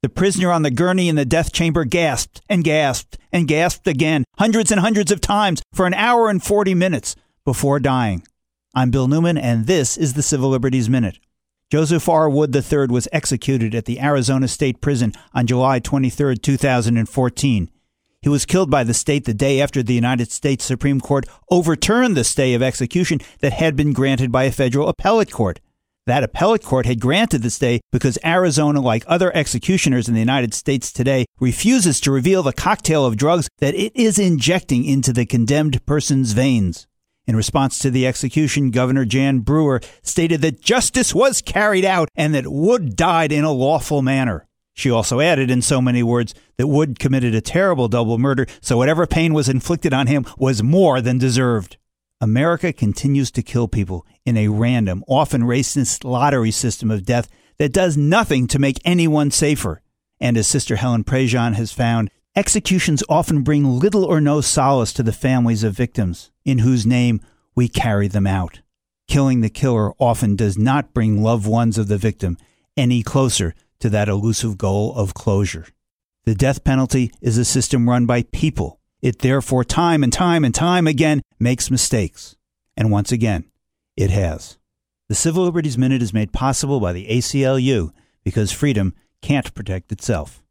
The prisoner on the gurney in the death chamber gasped and gasped and gasped again, hundreds and hundreds of times, for an hour and 40 minutes before dying. I'm Bill Newman, and this is the Civil Liberties Minute. Joseph R. Wood III was executed at the Arizona State Prison on July 23, 2014. He was killed by the state the day after the United States Supreme Court overturned the stay of execution that had been granted by a federal appellate court. That appellate court had granted the stay because Arizona, like other executioners in the United States today, refuses to reveal the cocktail of drugs that it is injecting into the condemned person's veins. In response to the execution, Governor Jan Brewer stated that justice was carried out and that Wood died in a lawful manner. She also added in so many words that Wood committed a terrible double murder, so whatever pain was inflicted on him was more than deserved. America continues to kill people in a random, often racist lottery system of death that does nothing to make anyone safer. And as Sister Helen Prejean has found, executions often bring little or no solace to the families of victims, in whose name we carry them out. Killing the killer often does not bring loved ones of the victim any closer to that elusive goal of closure. The death penalty is a system run by people it therefore, time and time and time again, makes mistakes. And once again, it has. The Civil Liberties Minute is made possible by the ACLU because freedom can't protect itself.